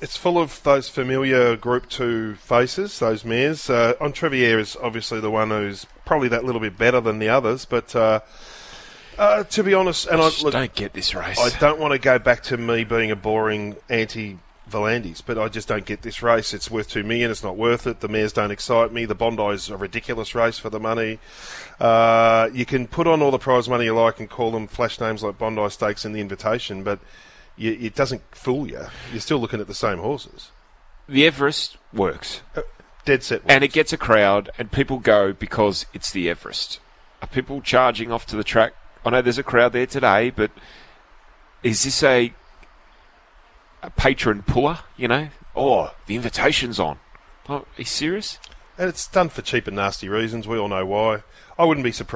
it's full of those familiar Group Two faces, those mares. Uh, Entrevier is obviously the one who's probably that little bit better than the others, but. Uh, uh, to be honest, and I, Just look, don't get this race. I don't want to go back to me being a boring anti V'landys, but I just don't get this race. It's worth two million. It's not worth it. The mares don't excite me. The Bondi's a ridiculous race for the money. Uh, you can put on all the prize money you like and call them flash names like Bondi Stakes in the invitation, but you, it doesn't fool you. You're still looking at the same horses. the Everest works. Uh, dead set. and it gets a crowd, and people go because it's the Everest. Are people charging off to the track? I know there's a crowd there today, but is this a a patron puller? You know, oh, the invitation's on. Oh, are you serious? and it's done for cheap and nasty reasons. We all know why. I wouldn't be surprised.